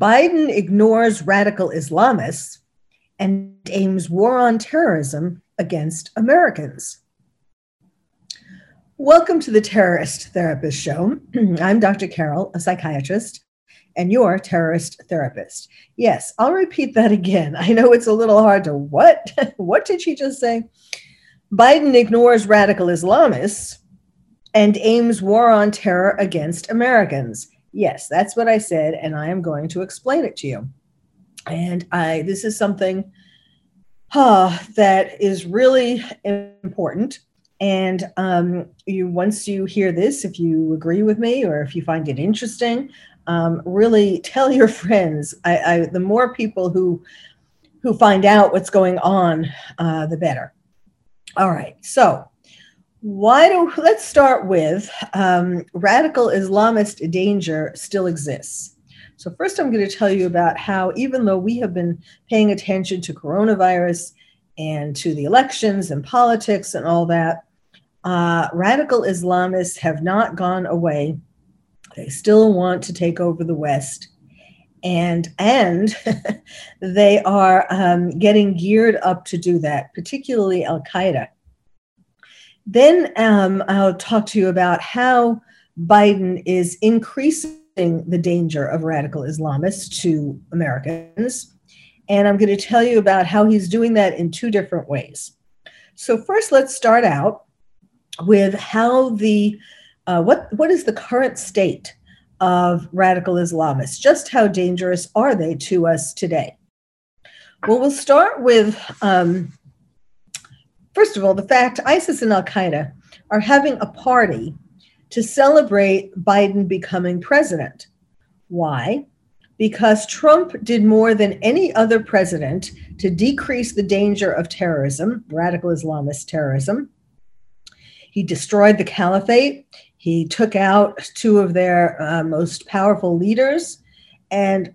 Biden ignores radical Islamists and aims war on terrorism against Americans. Welcome to the Terrorist Therapist Show. I'm Dr. Carol, a psychiatrist, and your terrorist therapist. Yes, I'll repeat that again. I know it's a little hard to what? what did she just say? Biden ignores radical Islamists and aims war on terror against Americans. Yes, that's what I said, and I am going to explain it to you. And I this is something uh, that is really important. And um, you once you hear this, if you agree with me or if you find it interesting, um, really tell your friends. I, I, the more people who who find out what's going on, uh, the better. All right, so why do let's start with um, radical Islamist danger still exists. So first, I'm going to tell you about how even though we have been paying attention to coronavirus and to the elections and politics and all that, uh, radical Islamists have not gone away. They still want to take over the West, and and they are um, getting geared up to do that, particularly Al Qaeda then um, I'll talk to you about how Biden is increasing the danger of radical Islamists to Americans. And I'm going to tell you about how he's doing that in two different ways. So, first, let's start out with how the uh, what what is the current state of radical Islamists? Just how dangerous are they to us today? Well, we'll start with um, First of all, the fact ISIS and Al Qaeda are having a party to celebrate Biden becoming president. Why? Because Trump did more than any other president to decrease the danger of terrorism, radical Islamist terrorism. He destroyed the caliphate. He took out two of their uh, most powerful leaders and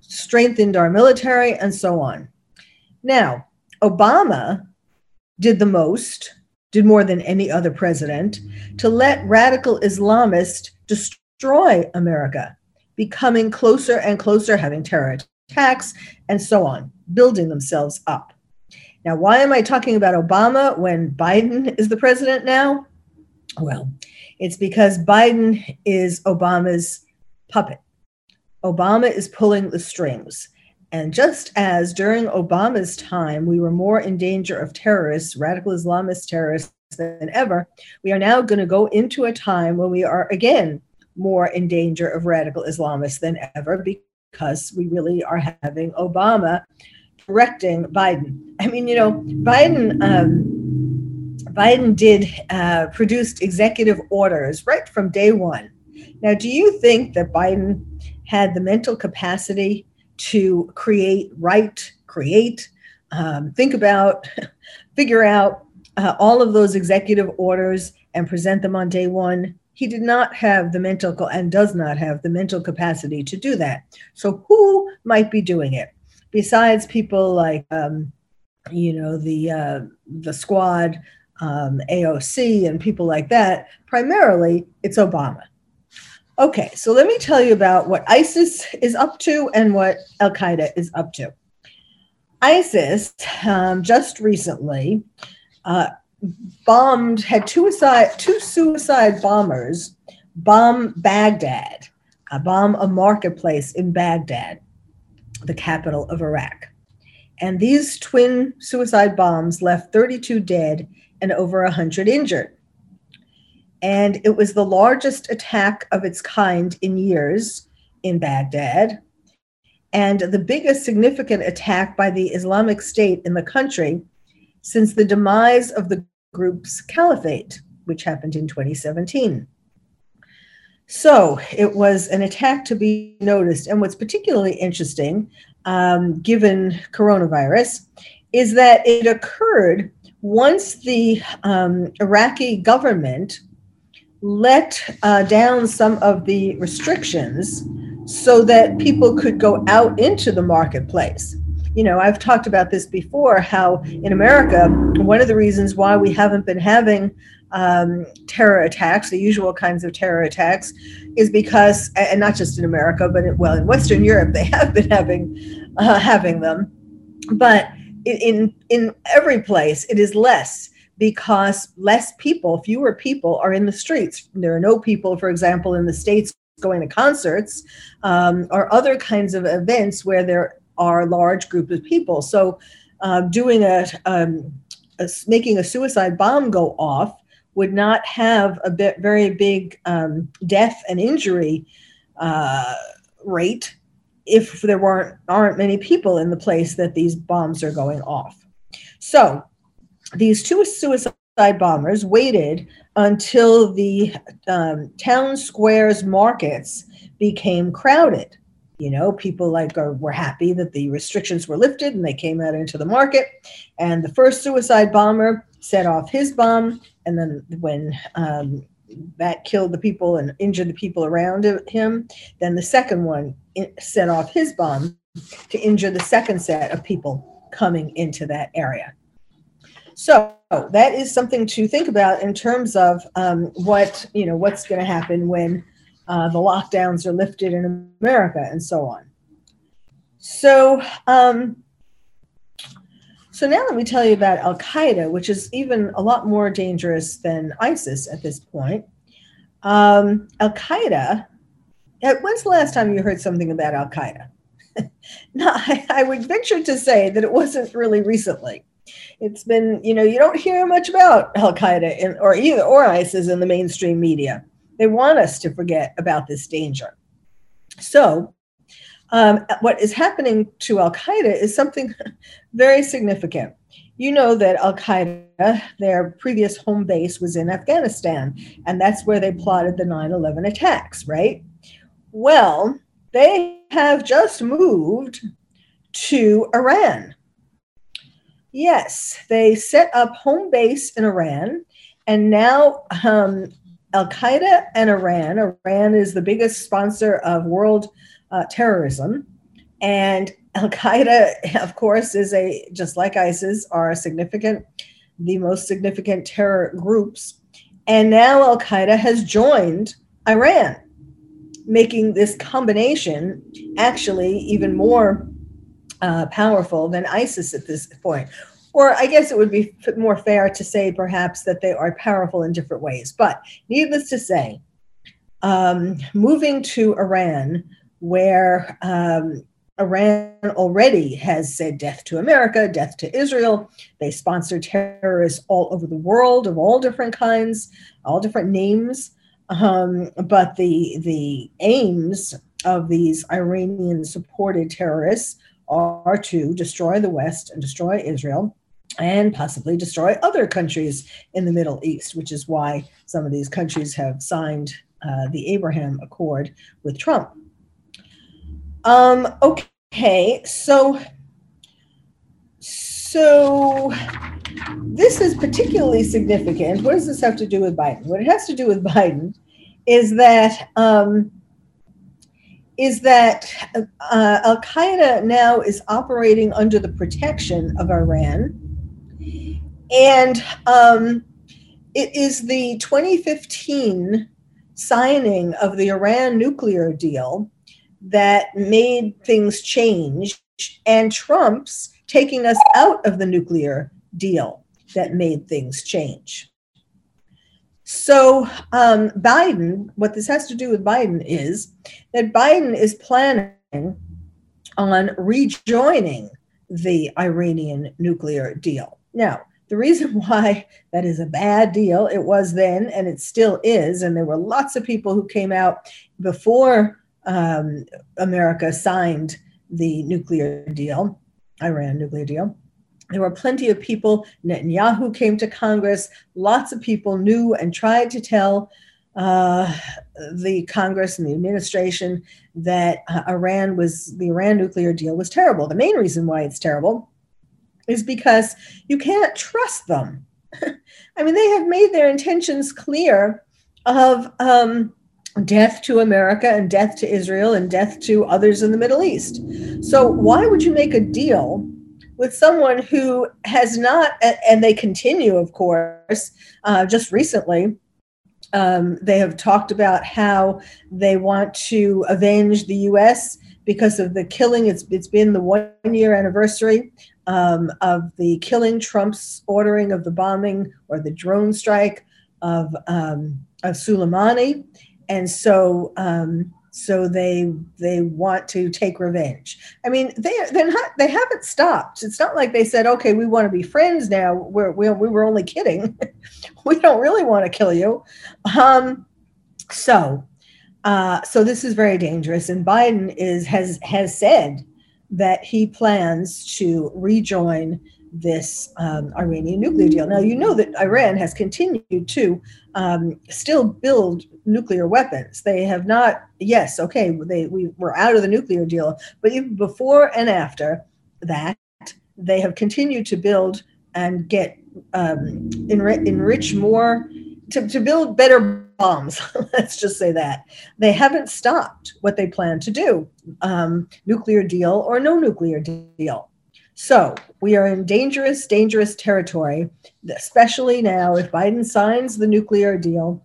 strengthened our military and so on. Now, Obama did the most, did more than any other president, to let radical Islamists destroy America, becoming closer and closer, having terror attacks, and so on, building themselves up. Now, why am I talking about Obama when Biden is the president now? Well, it's because Biden is Obama's puppet. Obama is pulling the strings. And just as during Obama's time, we were more in danger of terrorists, radical Islamist terrorists, than ever, we are now going to go into a time when we are again more in danger of radical Islamists than ever because we really are having Obama directing Biden. I mean, you know, Biden. Um, Biden did uh, produced executive orders right from day one. Now, do you think that Biden had the mental capacity to create, write, create, um, think about, figure out uh, all of those executive orders and present them on day one. He did not have the mental and does not have the mental capacity to do that. So, who might be doing it besides people like, um, you know, the uh, the squad, um, AOC, and people like that? Primarily, it's Obama. Okay, so let me tell you about what ISIS is up to and what Al Qaeda is up to. ISIS um, just recently uh, bombed, had two, aside, two suicide bombers bomb Baghdad, uh, bomb a marketplace in Baghdad. the capital of Iraq. And these twin suicide bombs left 32 dead and over 100 injured. And it was the largest attack of its kind in years in Baghdad, and the biggest significant attack by the Islamic State in the country since the demise of the group's caliphate, which happened in 2017. So it was an attack to be noticed. And what's particularly interesting, um, given coronavirus, is that it occurred once the um, Iraqi government let uh, down some of the restrictions so that people could go out into the marketplace. You know, I've talked about this before how in America, one of the reasons why we haven't been having um, terror attacks, the usual kinds of terror attacks, is because, and not just in America, but in, well, in Western Europe, they have been having uh, having them, but in in every place it is less because less people, fewer people are in the streets. There are no people, for example, in the states going to concerts um, or other kinds of events where there are large groups of people. So, uh, doing a, um, a, making a suicide bomb go off would not have a bit, very big um, death and injury uh, rate if there weren't aren't many people in the place that these bombs are going off. So, these two suicide bombers waited until the um, town squares markets became crowded. You know, people like are, were happy that the restrictions were lifted and they came out into the market. And the first suicide bomber set off his bomb. And then when um, that killed the people and injured the people around him, then the second one set off his bomb to injure the second set of people coming into that area. So that is something to think about in terms of um, what you know what's going to happen when uh, the lockdowns are lifted in America and so on. So, um, so now let me tell you about Al Qaeda, which is even a lot more dangerous than ISIS at this point. Um, Al Qaeda. When's the last time you heard something about Al Qaeda? no, I, I would venture to say that it wasn't really recently it's been, you know, you don't hear much about Al Qaeda or either or ISIS in the mainstream media. They want us to forget about this danger. So, um, what is happening to Al Qaeda is something very significant. You know that Al Qaeda, their previous home base was in Afghanistan, and that's where they plotted the 9 11 attacks, right? Well, they have just moved to Iran. Yes, they set up home base in Iran, and now um, Al Qaeda and Iran. Iran is the biggest sponsor of world uh, terrorism, and Al Qaeda, of course, is a just like ISIS are significant, the most significant terror groups, and now Al Qaeda has joined Iran, making this combination actually even more uh, powerful than ISIS at this point. Or I guess it would be more fair to say perhaps that they are powerful in different ways. But needless to say, um, moving to Iran, where um, Iran already has said death to America, death to Israel. They sponsor terrorists all over the world of all different kinds, all different names. Um, but the the aims of these Iranian supported terrorists are to destroy the West and destroy Israel and possibly destroy other countries in the Middle East, which is why some of these countries have signed uh, the Abraham Accord with Trump. Um, okay, so so this is particularly significant. What does this have to do with Biden? What it has to do with Biden is that um, is that uh, Al Qaeda now is operating under the protection of Iran. And um, it is the 2015 signing of the Iran nuclear deal that made things change, and Trump's taking us out of the nuclear deal that made things change. So, um, Biden, what this has to do with Biden is that Biden is planning on rejoining the Iranian nuclear deal. Now, the reason why that is a bad deal, it was then and it still is, and there were lots of people who came out before um, America signed the nuclear deal, Iran nuclear deal. There were plenty of people. Netanyahu came to Congress. Lots of people knew and tried to tell uh, the Congress and the administration that uh, Iran was the Iran nuclear deal was terrible. The main reason why it's terrible is because you can't trust them. I mean, they have made their intentions clear of um, death to America and death to Israel and death to others in the Middle East. So, why would you make a deal with someone who has not, and they continue, of course, uh, just recently? Um, they have talked about how they want to avenge the U.S. because of the killing. It's it's been the one year anniversary um, of the killing, Trump's ordering of the bombing or the drone strike of um, of Soleimani, and so um, so they they want to take revenge. I mean, they they're not they haven't stopped. It's not like they said, okay, we want to be friends now. We're, we we were only kidding. we don't really want to kill you. Um, so uh, so this is very dangerous. And Biden is has has said that he plans to rejoin this um, Iranian nuclear deal. Now, you know that Iran has continued to um, still build nuclear weapons. They have not, yes, okay, they, we were out of the nuclear deal, but even before and after that, they have continued to build and get um, enri- enrich more, to, to build better bombs. Let's just say that. They haven't stopped what they plan to do um, nuclear deal or no nuclear deal. So we are in dangerous, dangerous territory, especially now if Biden signs the nuclear deal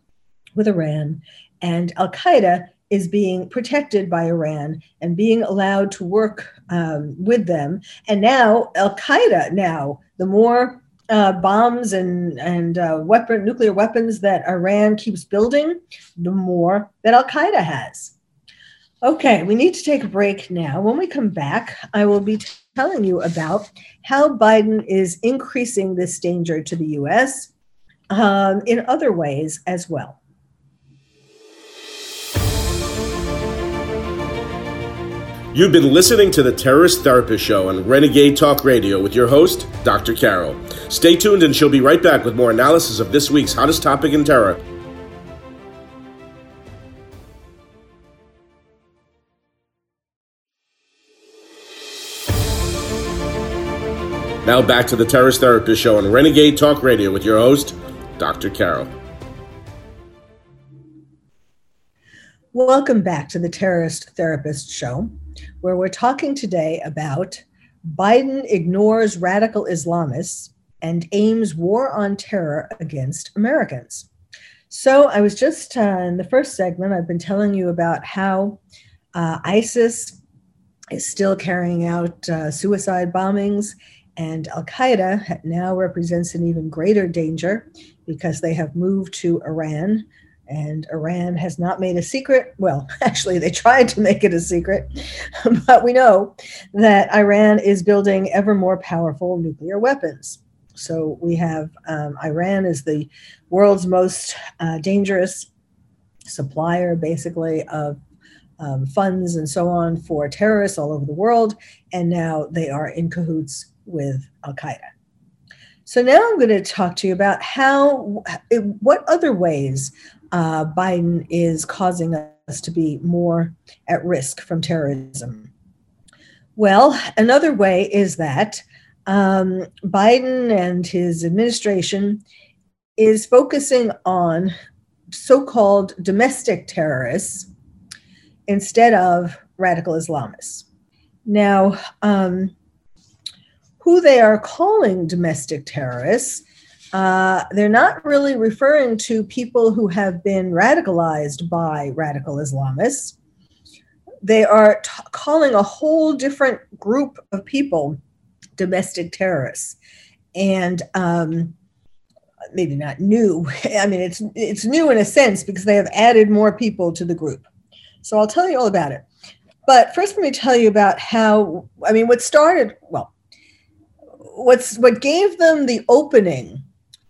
with Iran and Al Qaeda is being protected by Iran and being allowed to work um, with them. And now Al Qaeda, now the more uh, bombs and and uh, weapon nuclear weapons that Iran keeps building, the more that Al Qaeda has. Okay, we need to take a break now. When we come back, I will be telling you about how Biden is increasing this danger to the U.S. Um, in other ways as well. You've been listening to the Terrorist Therapist Show on Renegade Talk Radio with your host, Dr. Carol. Stay tuned and she'll be right back with more analysis of this week's hottest topic in terror. Now back to the Terrorist Therapist Show on Renegade Talk Radio with your host, Dr. Carol. Welcome back to the Terrorist Therapist Show, where we're talking today about Biden ignores radical Islamists and aims war on terror against Americans. So, I was just uh, in the first segment, I've been telling you about how uh, ISIS is still carrying out uh, suicide bombings and Al Qaeda now represents an even greater danger because they have moved to Iran. And Iran has not made a secret. Well, actually, they tried to make it a secret, but we know that Iran is building ever more powerful nuclear weapons. So we have um, Iran is the world's most uh, dangerous supplier, basically, of um, funds and so on for terrorists all over the world. And now they are in cahoots with Al Qaeda. So now I'm going to talk to you about how, what other ways uh, Biden is causing us to be more at risk from terrorism. Well, another way is that um, Biden and his administration is focusing on so called domestic terrorists instead of radical Islamists. Now, um, who they are calling domestic terrorists, uh, they're not really referring to people who have been radicalized by radical Islamists. They are t- calling a whole different group of people domestic terrorists. And um, maybe not new. I mean, it's it's new in a sense because they have added more people to the group. So I'll tell you all about it. but first, let me tell you about how. I mean, what started well. What's what gave them the opening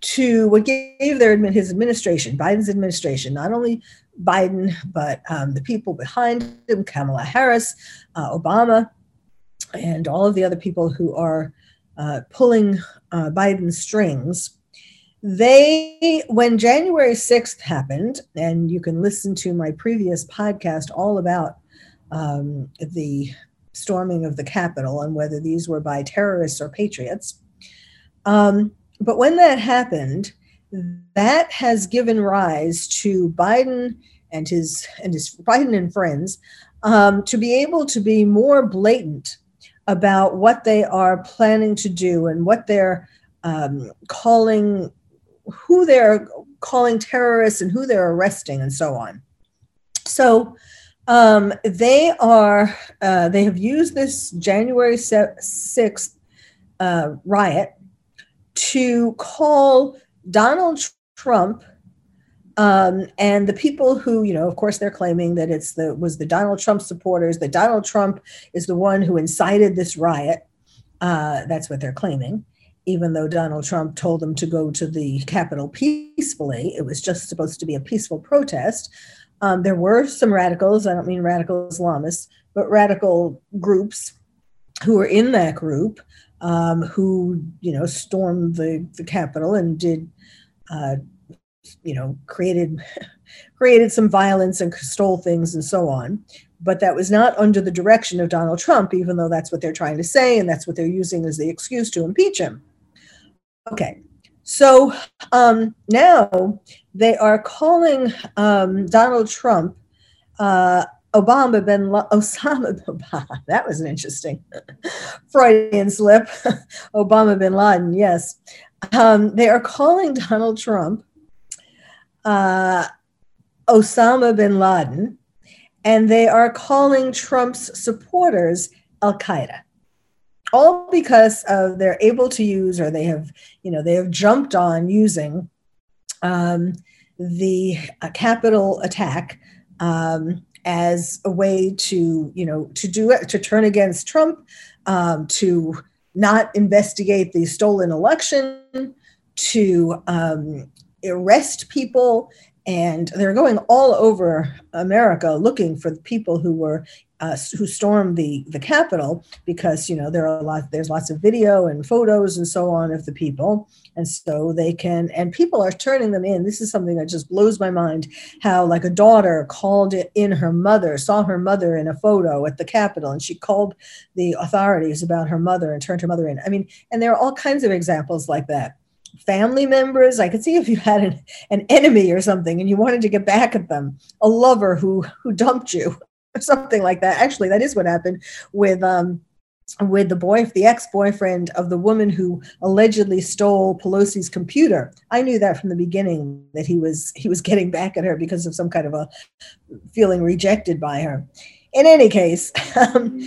to what gave their his administration, Biden's administration, not only Biden, but um, the people behind him, Kamala Harris, uh, Obama, and all of the other people who are uh, pulling uh, Biden's strings. They, when January 6th happened, and you can listen to my previous podcast all about um, the storming of the Capitol and whether these were by terrorists or patriots. Um, but when that happened, that has given rise to Biden and his and his Biden and friends um, to be able to be more blatant about what they are planning to do and what they're um, calling, who they're calling terrorists and who they're arresting and so on. So um, they are uh, they have used this January sixth uh, riot to call Donald Trump um, and the people who, you know, of course, they're claiming that it's the was the Donald Trump supporters. That Donald Trump is the one who incited this riot. Uh, that's what they're claiming. Even though Donald Trump told them to go to the Capitol peacefully, it was just supposed to be a peaceful protest. Um, there were some radicals. I don't mean radical Islamists, but radical groups who were in that group um, who, you know, stormed the the Capitol and did. Uh, you know created created some violence and stole things and so on but that was not under the direction of donald trump even though that's what they're trying to say and that's what they're using as the excuse to impeach him okay so um, now they are calling um, donald trump uh, Obama bin Osama bin Laden. that was an interesting Freudian slip. Obama bin Laden, yes. Um, they are calling Donald Trump uh, Osama bin Laden, and they are calling Trump's supporters Al Qaeda. All because of they're able to use, or they have, you know, they have jumped on using um, the uh, Capitol attack um, as a way to, you know, to do it, to turn against Trump, um, to not investigate the stolen election, to um, arrest people and they're going all over America looking for the people who were uh, who stormed the the Capitol because you know there are a lot there's lots of video and photos and so on of the people. And so they can and people are turning them in. This is something that just blows my mind how like a daughter called in her mother saw her mother in a photo at the Capitol and she called the authorities about her mother and turned her mother in. I mean and there are all kinds of examples like that family members. I could see if you had an, an enemy or something and you wanted to get back at them, a lover who who dumped you, or something like that. Actually, that is what happened with um with the boy, the ex-boyfriend of the woman who allegedly stole Pelosi's computer. I knew that from the beginning that he was he was getting back at her because of some kind of a feeling rejected by her. In any case, um,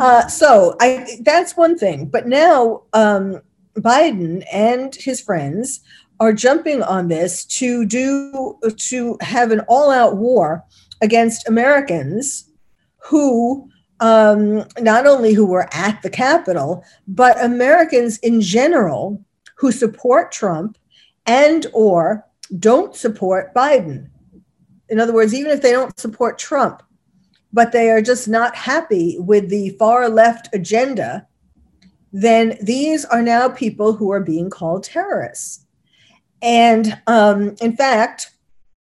uh, so I that's one thing. But now um, Biden and his friends are jumping on this to do to have an all-out war against Americans who um, not only who were at the Capitol, but Americans in general who support Trump and or don't support Biden. In other words, even if they don't support Trump, but they are just not happy with the far left agenda then these are now people who are being called terrorists. And um, in fact,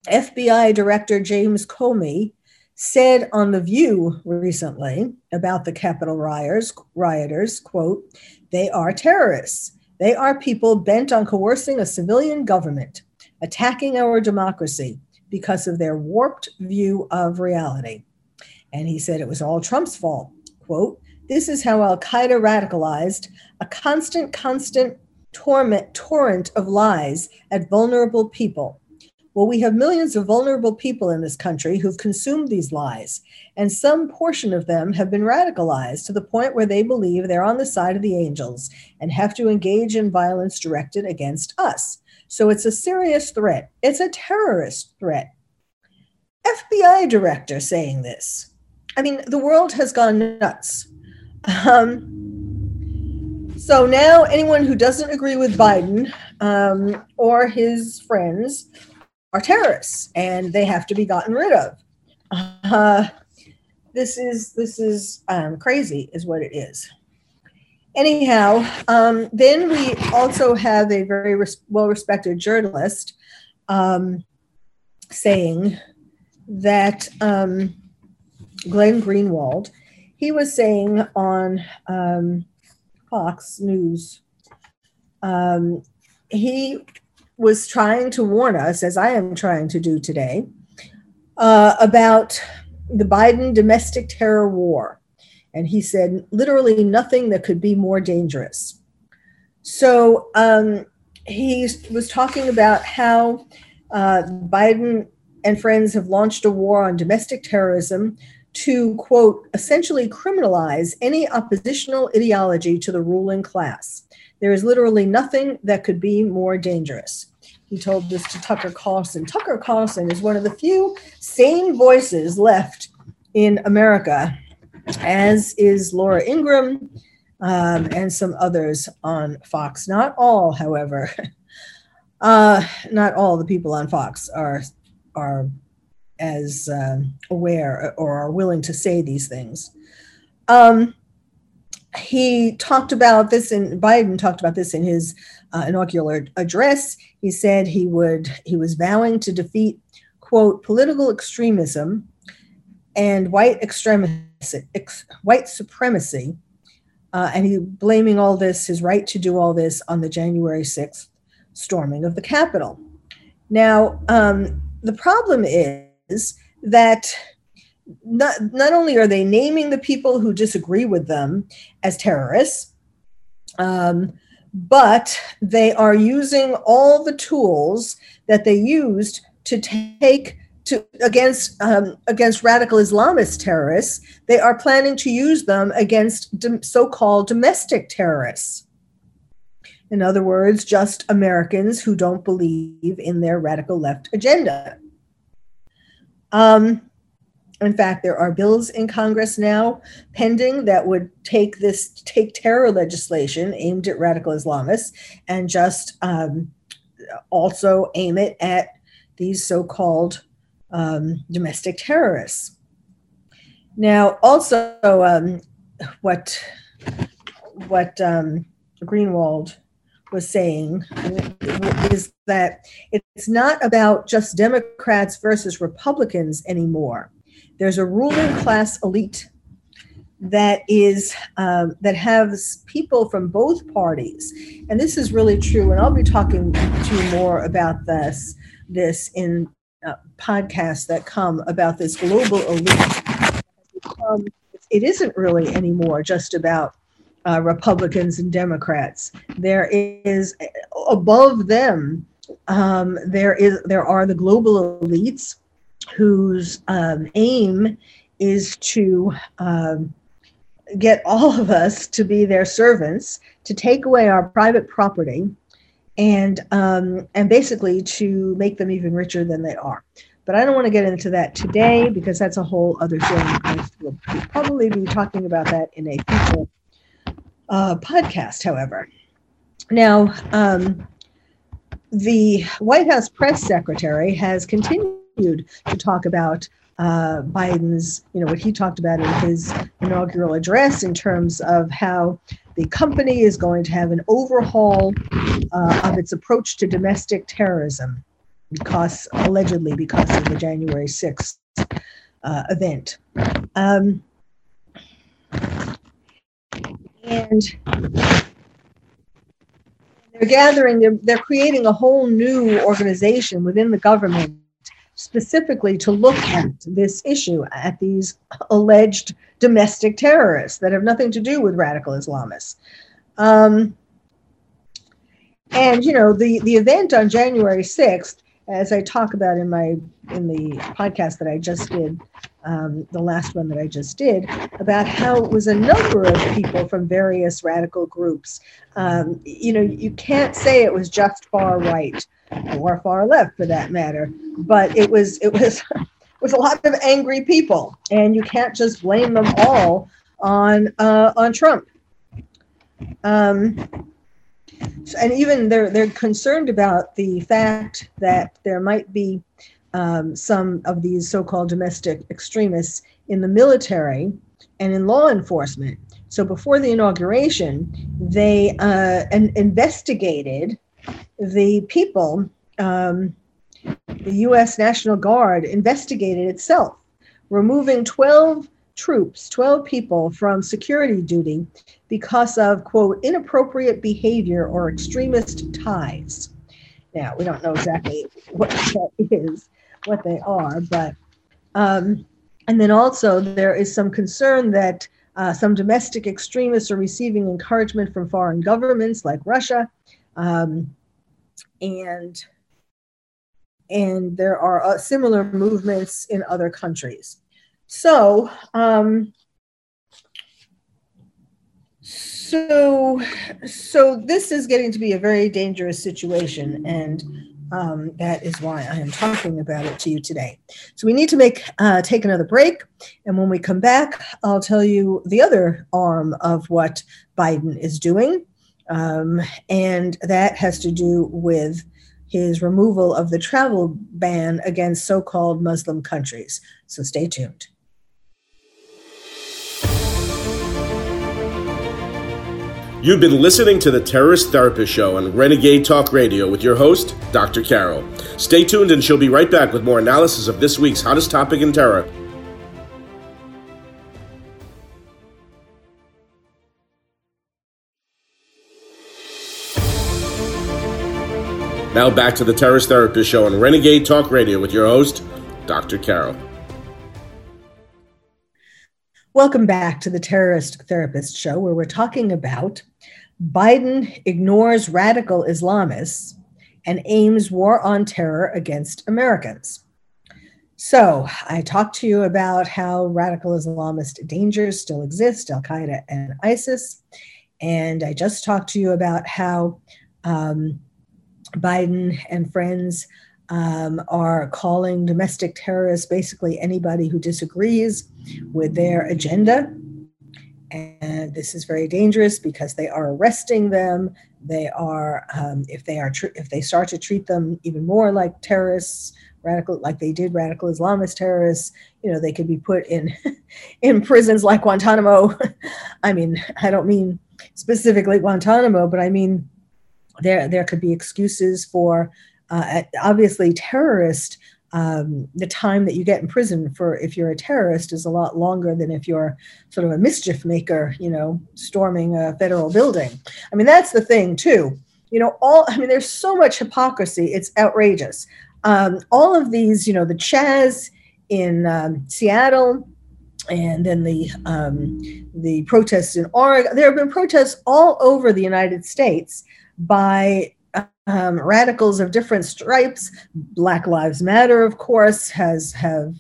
FBI Director James Comey said on The View recently about the Capitol rioters, rioters, quote, they are terrorists. They are people bent on coercing a civilian government, attacking our democracy because of their warped view of reality. And he said it was all Trump's fault. Quote, this is how Al Qaeda radicalized a constant, constant torment, torrent of lies at vulnerable people. Well, we have millions of vulnerable people in this country who've consumed these lies, and some portion of them have been radicalized to the point where they believe they're on the side of the angels and have to engage in violence directed against us. So it's a serious threat. It's a terrorist threat. FBI director saying this. I mean, the world has gone nuts. Um, so now, anyone who doesn't agree with Biden um, or his friends are terrorists, and they have to be gotten rid of. Uh, this is this is um, crazy, is what it is. Anyhow, um, then we also have a very res- well-respected journalist um, saying that um, Glenn Greenwald, he was saying on um, Fox News, um, he was trying to warn us, as I am trying to do today, uh, about the Biden domestic terror war. And he said literally nothing that could be more dangerous. So um, he was talking about how uh, Biden and friends have launched a war on domestic terrorism to, quote, essentially criminalize any oppositional ideology to the ruling class. There is literally nothing that could be more dangerous. He told this to Tucker Carlson. Tucker Carlson is one of the few sane voices left in America, as is Laura Ingraham um, and some others on Fox. Not all, however. Uh, not all the people on Fox are are as uh, aware or are willing to say these things. Um, he talked about this, and Biden talked about this in his uh, inaugural address. He said he would he was vowing to defeat quote political extremism and white extremism, ex, white supremacy, uh, and he blaming all this his right to do all this on the January sixth storming of the Capitol. Now, um, the problem is that not, not only are they naming the people who disagree with them as terrorists, um, but they are using all the tools that they used to take to against um, against radical Islamist terrorists. They are planning to use them against so-called domestic terrorists. In other words, just Americans who don't believe in their radical left agenda. Um, in fact, there are bills in Congress now pending that would take this take terror legislation aimed at radical Islamists and just um, also aim it at these so-called um, domestic terrorists. Now, also, um, what what um, Greenwald was saying is that it's not about just Democrats versus Republicans anymore. There's a ruling class elite that is um, that has people from both parties, and this is really true. And I'll be talking to you more about this this in uh, podcasts that come about this global elite. Um, it isn't really anymore just about uh, Republicans and Democrats. There is above them. Um, there is there are the global elites whose um, aim is to um, get all of us to be their servants, to take away our private property, and um, and basically to make them even richer than they are. But I don't want to get into that today because that's a whole other thing. We'll probably be talking about that in a future uh, podcast, however. Now, um, the White House press secretary has continued to talk about uh, Biden's, you know, what he talked about in his inaugural address in terms of how the company is going to have an overhaul uh, of its approach to domestic terrorism because allegedly because of the January 6th uh, event. Um, and they're gathering, they're, they're creating a whole new organization within the government specifically to look at this issue, at these alleged domestic terrorists that have nothing to do with radical Islamists. Um, and you know the the event on January 6th as I talk about in my in the podcast that I just did, um, the last one that I just did, about how it was a number of people from various radical groups. Um, you know, you can't say it was just far right or far left for that matter, but it was it was it was a lot of angry people, and you can't just blame them all on uh, on Trump. Um, and even they're they're concerned about the fact that there might be um, some of these so-called domestic extremists in the military and in law enforcement. So before the inauguration, they uh, an, investigated the people. Um, the U.S. National Guard investigated itself, removing 12 troops, 12 people from security duty because of, quote, inappropriate behavior or extremist ties. Now, we don't know exactly what that is, what they are, but, um, and then also there is some concern that uh, some domestic extremists are receiving encouragement from foreign governments like Russia. Um, and and there are uh, similar movements in other countries. So, um, so, so this is getting to be a very dangerous situation, and um, that is why I am talking about it to you today. So we need to make uh, take another break, and when we come back, I'll tell you the other arm of what Biden is doing, um, and that has to do with his removal of the travel ban against so-called Muslim countries. So stay tuned. You've been listening to the Terrorist Therapist Show on Renegade Talk Radio with your host, Dr. Carol. Stay tuned and she'll be right back with more analysis of this week's hottest topic in terror. Now back to the Terrorist Therapist Show on Renegade Talk Radio with your host, Dr. Carol. Welcome back to the Terrorist Therapist Show, where we're talking about Biden ignores radical Islamists and aims war on terror against Americans. So, I talked to you about how radical Islamist dangers still exist, Al Qaeda and ISIS. And I just talked to you about how um, Biden and friends um, are calling domestic terrorists basically anybody who disagrees with their agenda and this is very dangerous because they are arresting them. They are um, if they are tr- if they start to treat them even more like terrorists radical like they did radical islamist terrorists you know they could be put in in prisons like guantanamo. I mean i don't mean specifically guantanamo but i mean there there could be excuses for uh, obviously terrorist um, the time that you get in prison for if you're a terrorist is a lot longer than if you're sort of a mischief maker, you know, storming a federal building. I mean, that's the thing too. You know, all I mean, there's so much hypocrisy; it's outrageous. Um, all of these, you know, the Chaz in um, Seattle, and then the um, the protests in Oregon. There have been protests all over the United States by um, radicals of different stripes. Black Lives Matter, of course, has have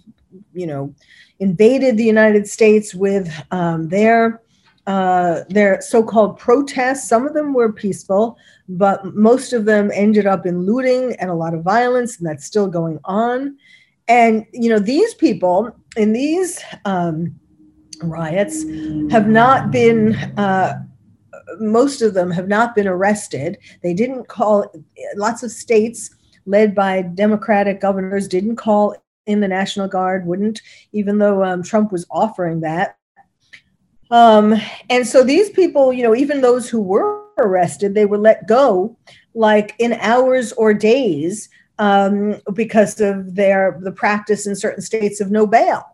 you know invaded the United States with um, their uh, their so-called protests. Some of them were peaceful, but most of them ended up in looting and a lot of violence, and that's still going on. And you know these people in these um, riots have not been uh, most of them have not been arrested. They didn't call, lots of states led by Democratic governors didn't call in the National Guard, wouldn't, even though um, Trump was offering that. Um, and so these people, you know, even those who were arrested, they were let go like in hours or days um, because of their the practice in certain states of no bail.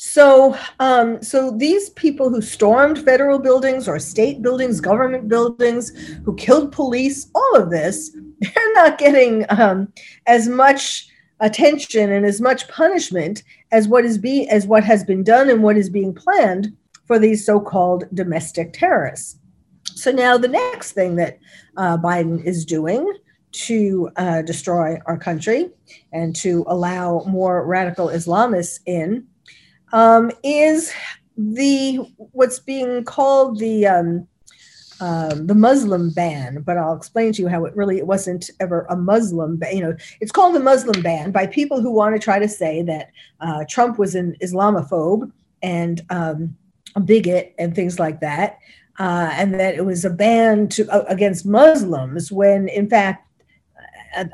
So, um, so these people who stormed federal buildings or state buildings, government buildings, who killed police, all of this, they're not getting um, as much attention and as much punishment as what is be as what has been done and what is being planned for these so-called domestic terrorists. So now the next thing that uh, Biden is doing to uh, destroy our country and to allow more radical Islamists in um, is the what's being called the um, um, the Muslim ban, but I'll explain to you how it really it wasn't ever a Muslim ban. You know, it's called the Muslim ban by people who want to try to say that uh, Trump was an Islamophobe and um, a bigot and things like that, uh, and that it was a ban to uh, against Muslims when, in fact,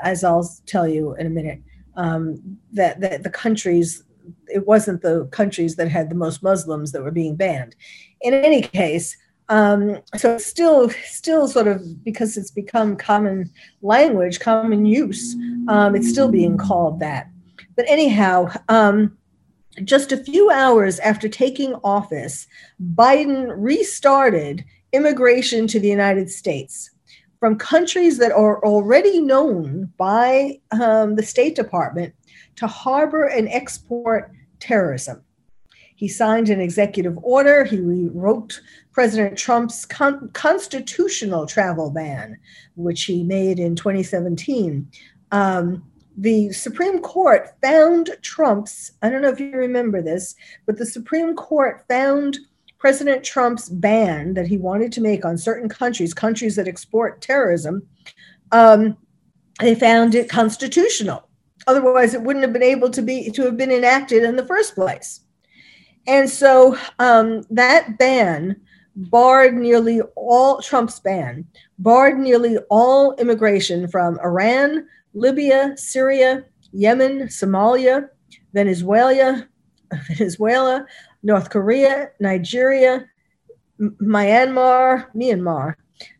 as I'll tell you in a minute, um, that that the countries it wasn't the countries that had the most Muslims that were being banned. In any case, um, so still, still sort of because it's become common language, common use, um, it's still being called that. But anyhow, um, just a few hours after taking office, Biden restarted immigration to the United States from countries that are already known by um, the State Department to harbor and export terrorism. He signed an executive order. He rewrote President Trump's con- constitutional travel ban, which he made in 2017. Um, the Supreme Court found Trump's, I don't know if you remember this, but the Supreme Court found President Trump's ban that he wanted to make on certain countries, countries that export terrorism, um, they found it constitutional. Otherwise, it wouldn't have been able to be to have been enacted in the first place. And so um, that ban barred nearly all Trump's ban barred nearly all immigration from Iran, Libya, Syria, Yemen, Somalia, Venezuela, Venezuela, North Korea, Nigeria, Myanmar, Myanmar,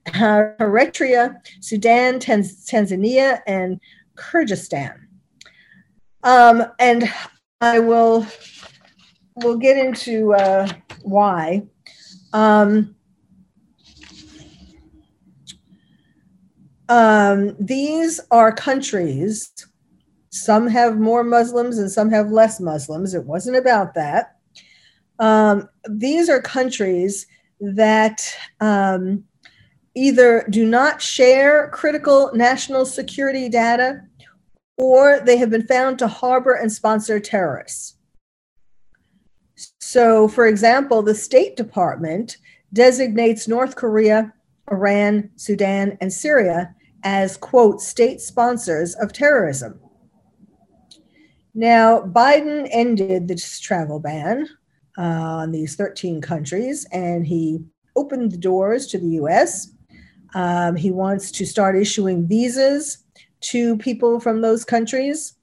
uh, Eritrea, Sudan, Tanz- Tanzania, and Kyrgyzstan. Um, and I will we'll get into uh, why. Um, um, these are countries. Some have more Muslims and some have less Muslims. It wasn't about that. Um, these are countries that um, either do not share critical national security data or they have been found to harbor and sponsor terrorists. So, for example, the State Department designates North Korea, Iran, Sudan, and Syria as, quote, state sponsors of terrorism. Now, Biden ended this travel ban uh, on these 13 countries, and he opened the doors to the US. Um, he wants to start issuing visas to people from those countries.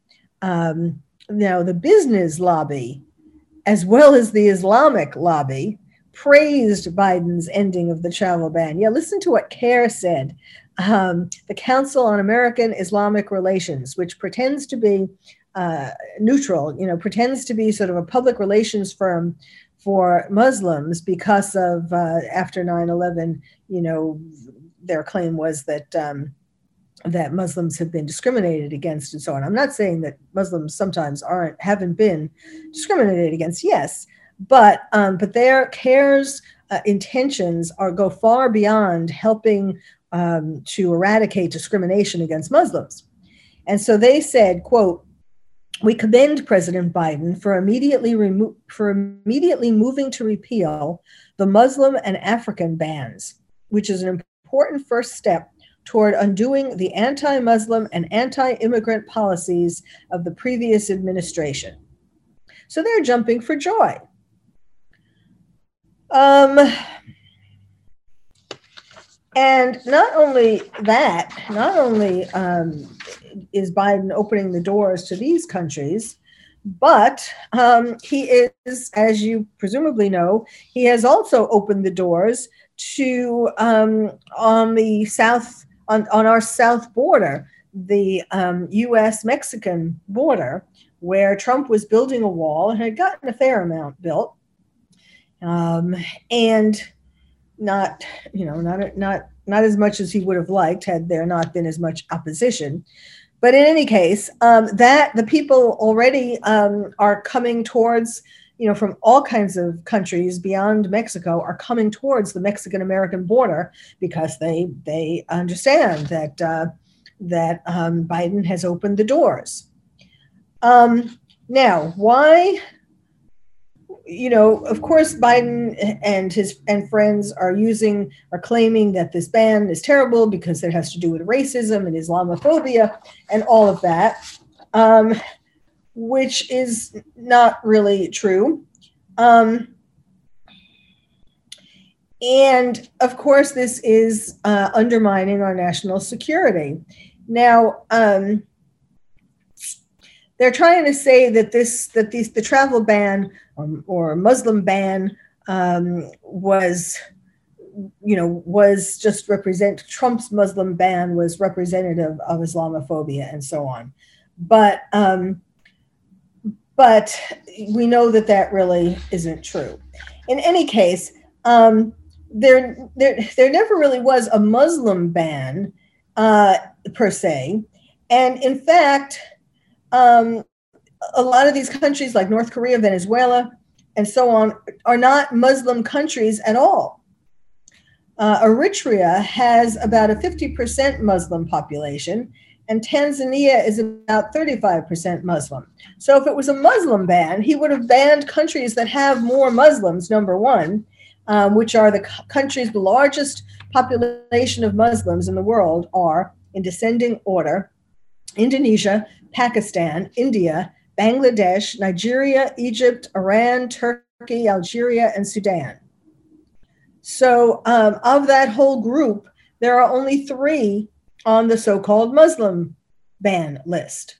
Um, now, the business lobby, as well as the Islamic lobby, praised Biden's ending of the travel ban. Yeah, listen to what CAIR said. Um, the Council on American Islamic Relations, which pretends to be uh, neutral, you know, pretends to be sort of a public relations firm for Muslims because of uh, after 9/11, you know, their claim was that um, that Muslims have been discriminated against and so on. I'm not saying that Muslims sometimes aren't haven't been discriminated against. Yes, but um, but their CAIR's uh, intentions are go far beyond helping um, to eradicate discrimination against Muslims. And so they said, quote, we commend President Biden for immediately remo- for immediately moving to repeal the Muslim and African bans, which is an important first step toward undoing the anti-Muslim and anti-immigrant policies of the previous administration. So they're jumping for joy. Um, and not only that, not only um, is Biden opening the doors to these countries, but um, he is, as you presumably know, he has also opened the doors to um, on the south on, on our south border, the um, U.S. Mexican border, where Trump was building a wall and had gotten a fair amount built, um, and not you know not not not as much as he would have liked had there not been as much opposition. But in any case, um, that the people already um, are coming towards, you know, from all kinds of countries beyond Mexico are coming towards the Mexican American border because they they understand that uh, that um, Biden has opened the doors. Um, now, why you know, of course, Biden and his and friends are using are claiming that this ban is terrible because it has to do with racism and Islamophobia and all of that, um, which is not really true. Um, and of course, this is uh, undermining our national security. Now, um, they're trying to say that this that these the travel ban or, or Muslim ban um, was you know was just represent Trump's Muslim ban was representative of Islamophobia and so on, but um, but we know that that really isn't true. In any case, um, there there there never really was a Muslim ban uh, per se, and in fact um, a lot of these countries like North Korea, Venezuela, and so on are not Muslim countries at all. Uh, Eritrea has about a 50% Muslim population, and Tanzania is about 35% Muslim. So, if it was a Muslim ban, he would have banned countries that have more Muslims, number one, um, which are the countries the largest population of Muslims in the world are in descending order Indonesia, Pakistan, India, Bangladesh, Nigeria, Egypt, Iran, Turkey, Algeria, and Sudan. So, um, of that whole group, there are only three on the so called Muslim ban list.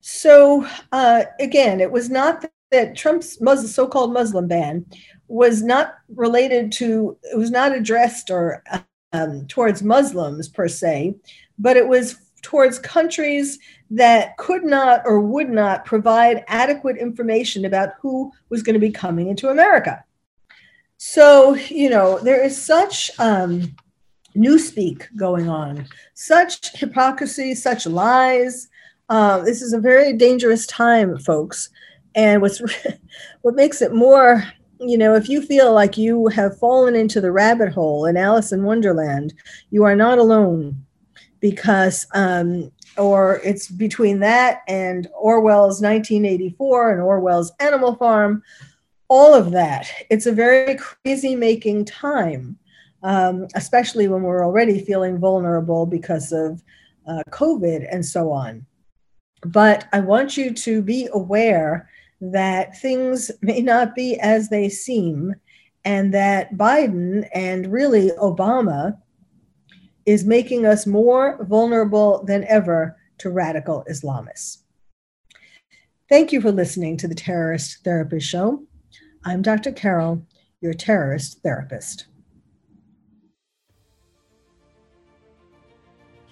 So, uh, again, it was not that Trump's so called Muslim ban was not related to, it was not addressed or um, towards Muslims per se, but it was towards countries that could not or would not provide adequate information about who was going to be coming into America. So, you know, there is such um, newspeak going on, such hypocrisy, such lies. Uh, this is a very dangerous time, folks. And what's what makes it more, you know, if you feel like you have fallen into the rabbit hole in Alice in Wonderland, you are not alone because um, or it's between that and Orwell's 1984 and Orwell's Animal Farm, all of that. It's a very crazy making time, um, especially when we're already feeling vulnerable because of uh, COVID and so on. But I want you to be aware that things may not be as they seem, and that Biden and really Obama is making us more vulnerable than ever to radical Islamists. Thank you for listening to the Terrorist Therapist Show. I'm Dr. Carol, your terrorist therapist.